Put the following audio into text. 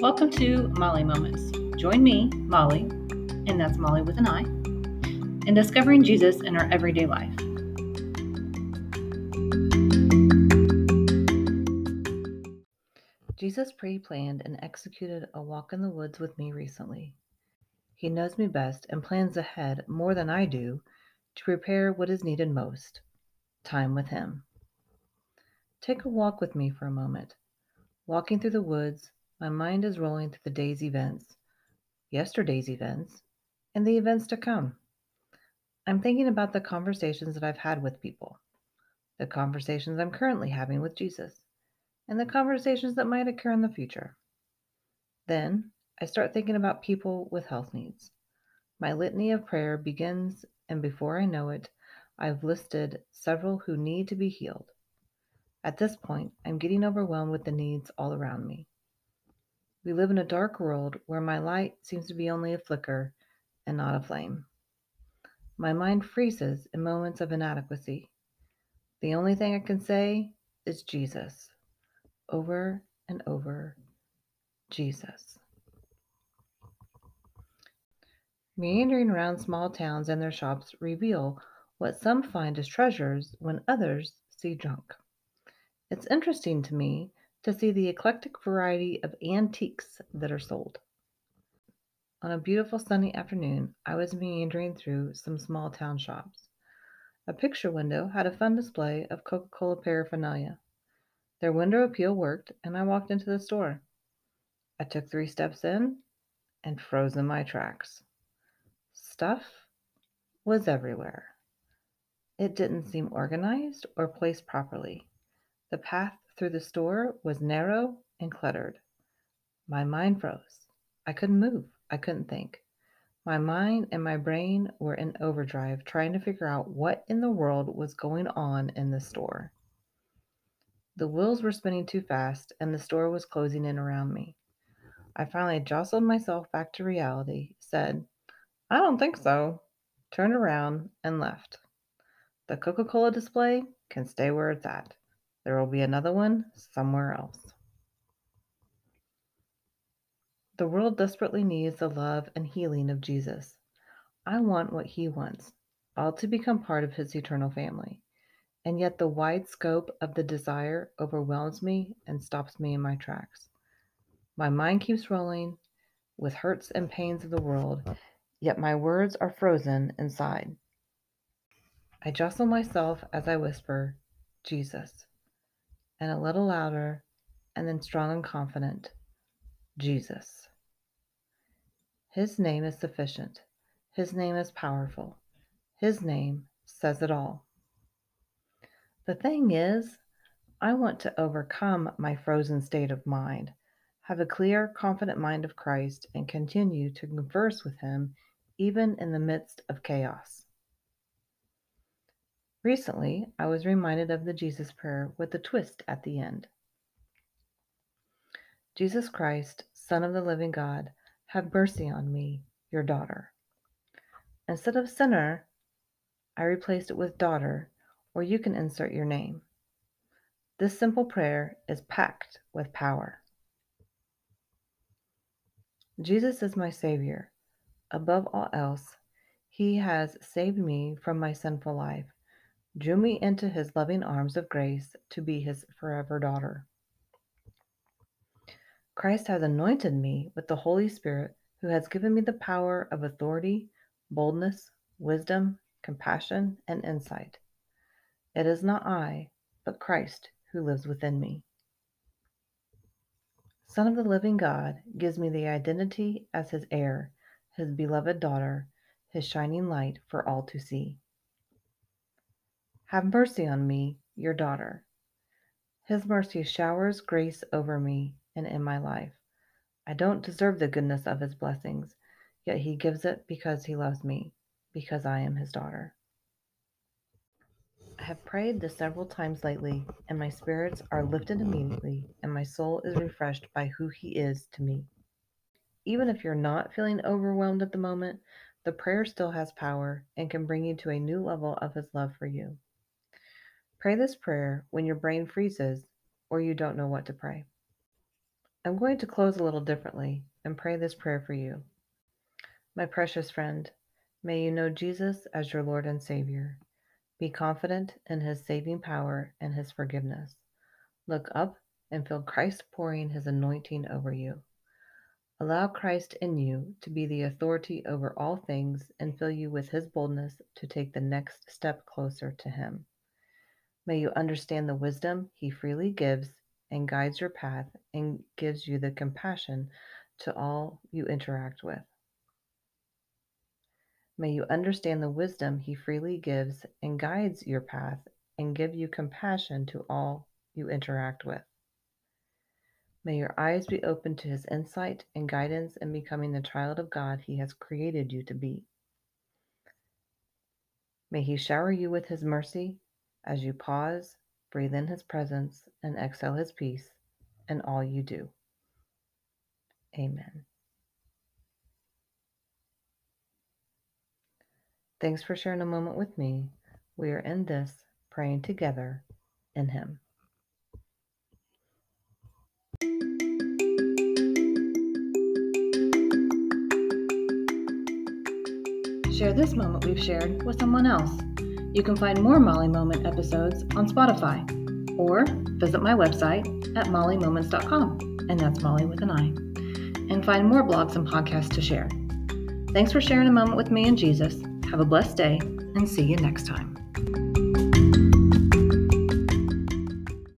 Welcome to Molly Moments. Join me, Molly, and that's Molly with an I, in discovering Jesus in our everyday life. Jesus pre planned and executed a walk in the woods with me recently. He knows me best and plans ahead more than I do to prepare what is needed most time with Him. Take a walk with me for a moment. Walking through the woods, my mind is rolling through the day's events, yesterday's events, and the events to come. I'm thinking about the conversations that I've had with people, the conversations I'm currently having with Jesus, and the conversations that might occur in the future. Then I start thinking about people with health needs. My litany of prayer begins, and before I know it, I've listed several who need to be healed. At this point, I'm getting overwhelmed with the needs all around me. We live in a dark world where my light seems to be only a flicker and not a flame. My mind freezes in moments of inadequacy. The only thing I can say is Jesus. Over and over, Jesus. Meandering around small towns and their shops reveal what some find as treasures when others see junk. It's interesting to me to see the eclectic variety of antiques that are sold. On a beautiful sunny afternoon, I was meandering through some small town shops. A picture window had a fun display of Coca Cola paraphernalia. Their window appeal worked, and I walked into the store. I took three steps in and froze in my tracks. Stuff was everywhere. It didn't seem organized or placed properly. The path through the store was narrow and cluttered. My mind froze. I couldn't move. I couldn't think. My mind and my brain were in overdrive trying to figure out what in the world was going on in the store. The wheels were spinning too fast and the store was closing in around me. I finally jostled myself back to reality, said, I don't think so, turned around and left. The Coca Cola display can stay where it's at. There will be another one somewhere else. The world desperately needs the love and healing of Jesus. I want what he wants, all to become part of his eternal family. And yet the wide scope of the desire overwhelms me and stops me in my tracks. My mind keeps rolling with hurts and pains of the world, yet my words are frozen inside. I jostle myself as I whisper, Jesus and a little louder, and then strong and confident Jesus. His name is sufficient. His name is powerful. His name says it all. The thing is, I want to overcome my frozen state of mind, have a clear, confident mind of Christ, and continue to converse with Him even in the midst of chaos. Recently, I was reminded of the Jesus prayer with a twist at the end. Jesus Christ, Son of the living God, have mercy on me, your daughter. Instead of sinner, I replaced it with daughter, or you can insert your name. This simple prayer is packed with power. Jesus is my Savior. Above all else, He has saved me from my sinful life drew me into his loving arms of grace to be his forever daughter. Christ has anointed me with the Holy Spirit, who has given me the power of authority, boldness, wisdom, compassion, and insight. It is not I, but Christ who lives within me. Son of the living God gives me the identity as his heir, his beloved daughter, his shining light for all to see. Have mercy on me, your daughter. His mercy showers grace over me and in my life. I don't deserve the goodness of his blessings, yet he gives it because he loves me, because I am his daughter. I have prayed this several times lately, and my spirits are lifted immediately, and my soul is refreshed by who he is to me. Even if you're not feeling overwhelmed at the moment, the prayer still has power and can bring you to a new level of his love for you. Pray this prayer when your brain freezes or you don't know what to pray. I'm going to close a little differently and pray this prayer for you. My precious friend, may you know Jesus as your Lord and Savior. Be confident in his saving power and his forgiveness. Look up and feel Christ pouring his anointing over you. Allow Christ in you to be the authority over all things and fill you with his boldness to take the next step closer to him. May you understand the wisdom he freely gives and guides your path and gives you the compassion to all you interact with. May you understand the wisdom he freely gives and guides your path and give you compassion to all you interact with. May your eyes be open to his insight and guidance in becoming the child of God he has created you to be. May he shower you with his mercy as you pause Breathe in his presence and exhale his peace in all you do. Amen. Thanks for sharing a moment with me. We are in this praying together in him. Share this moment we've shared with someone else. You can find more Molly Moment episodes on Spotify or visit my website at mollymoments.com, and that's Molly with an I, and find more blogs and podcasts to share. Thanks for sharing a moment with me and Jesus. Have a blessed day, and see you next time.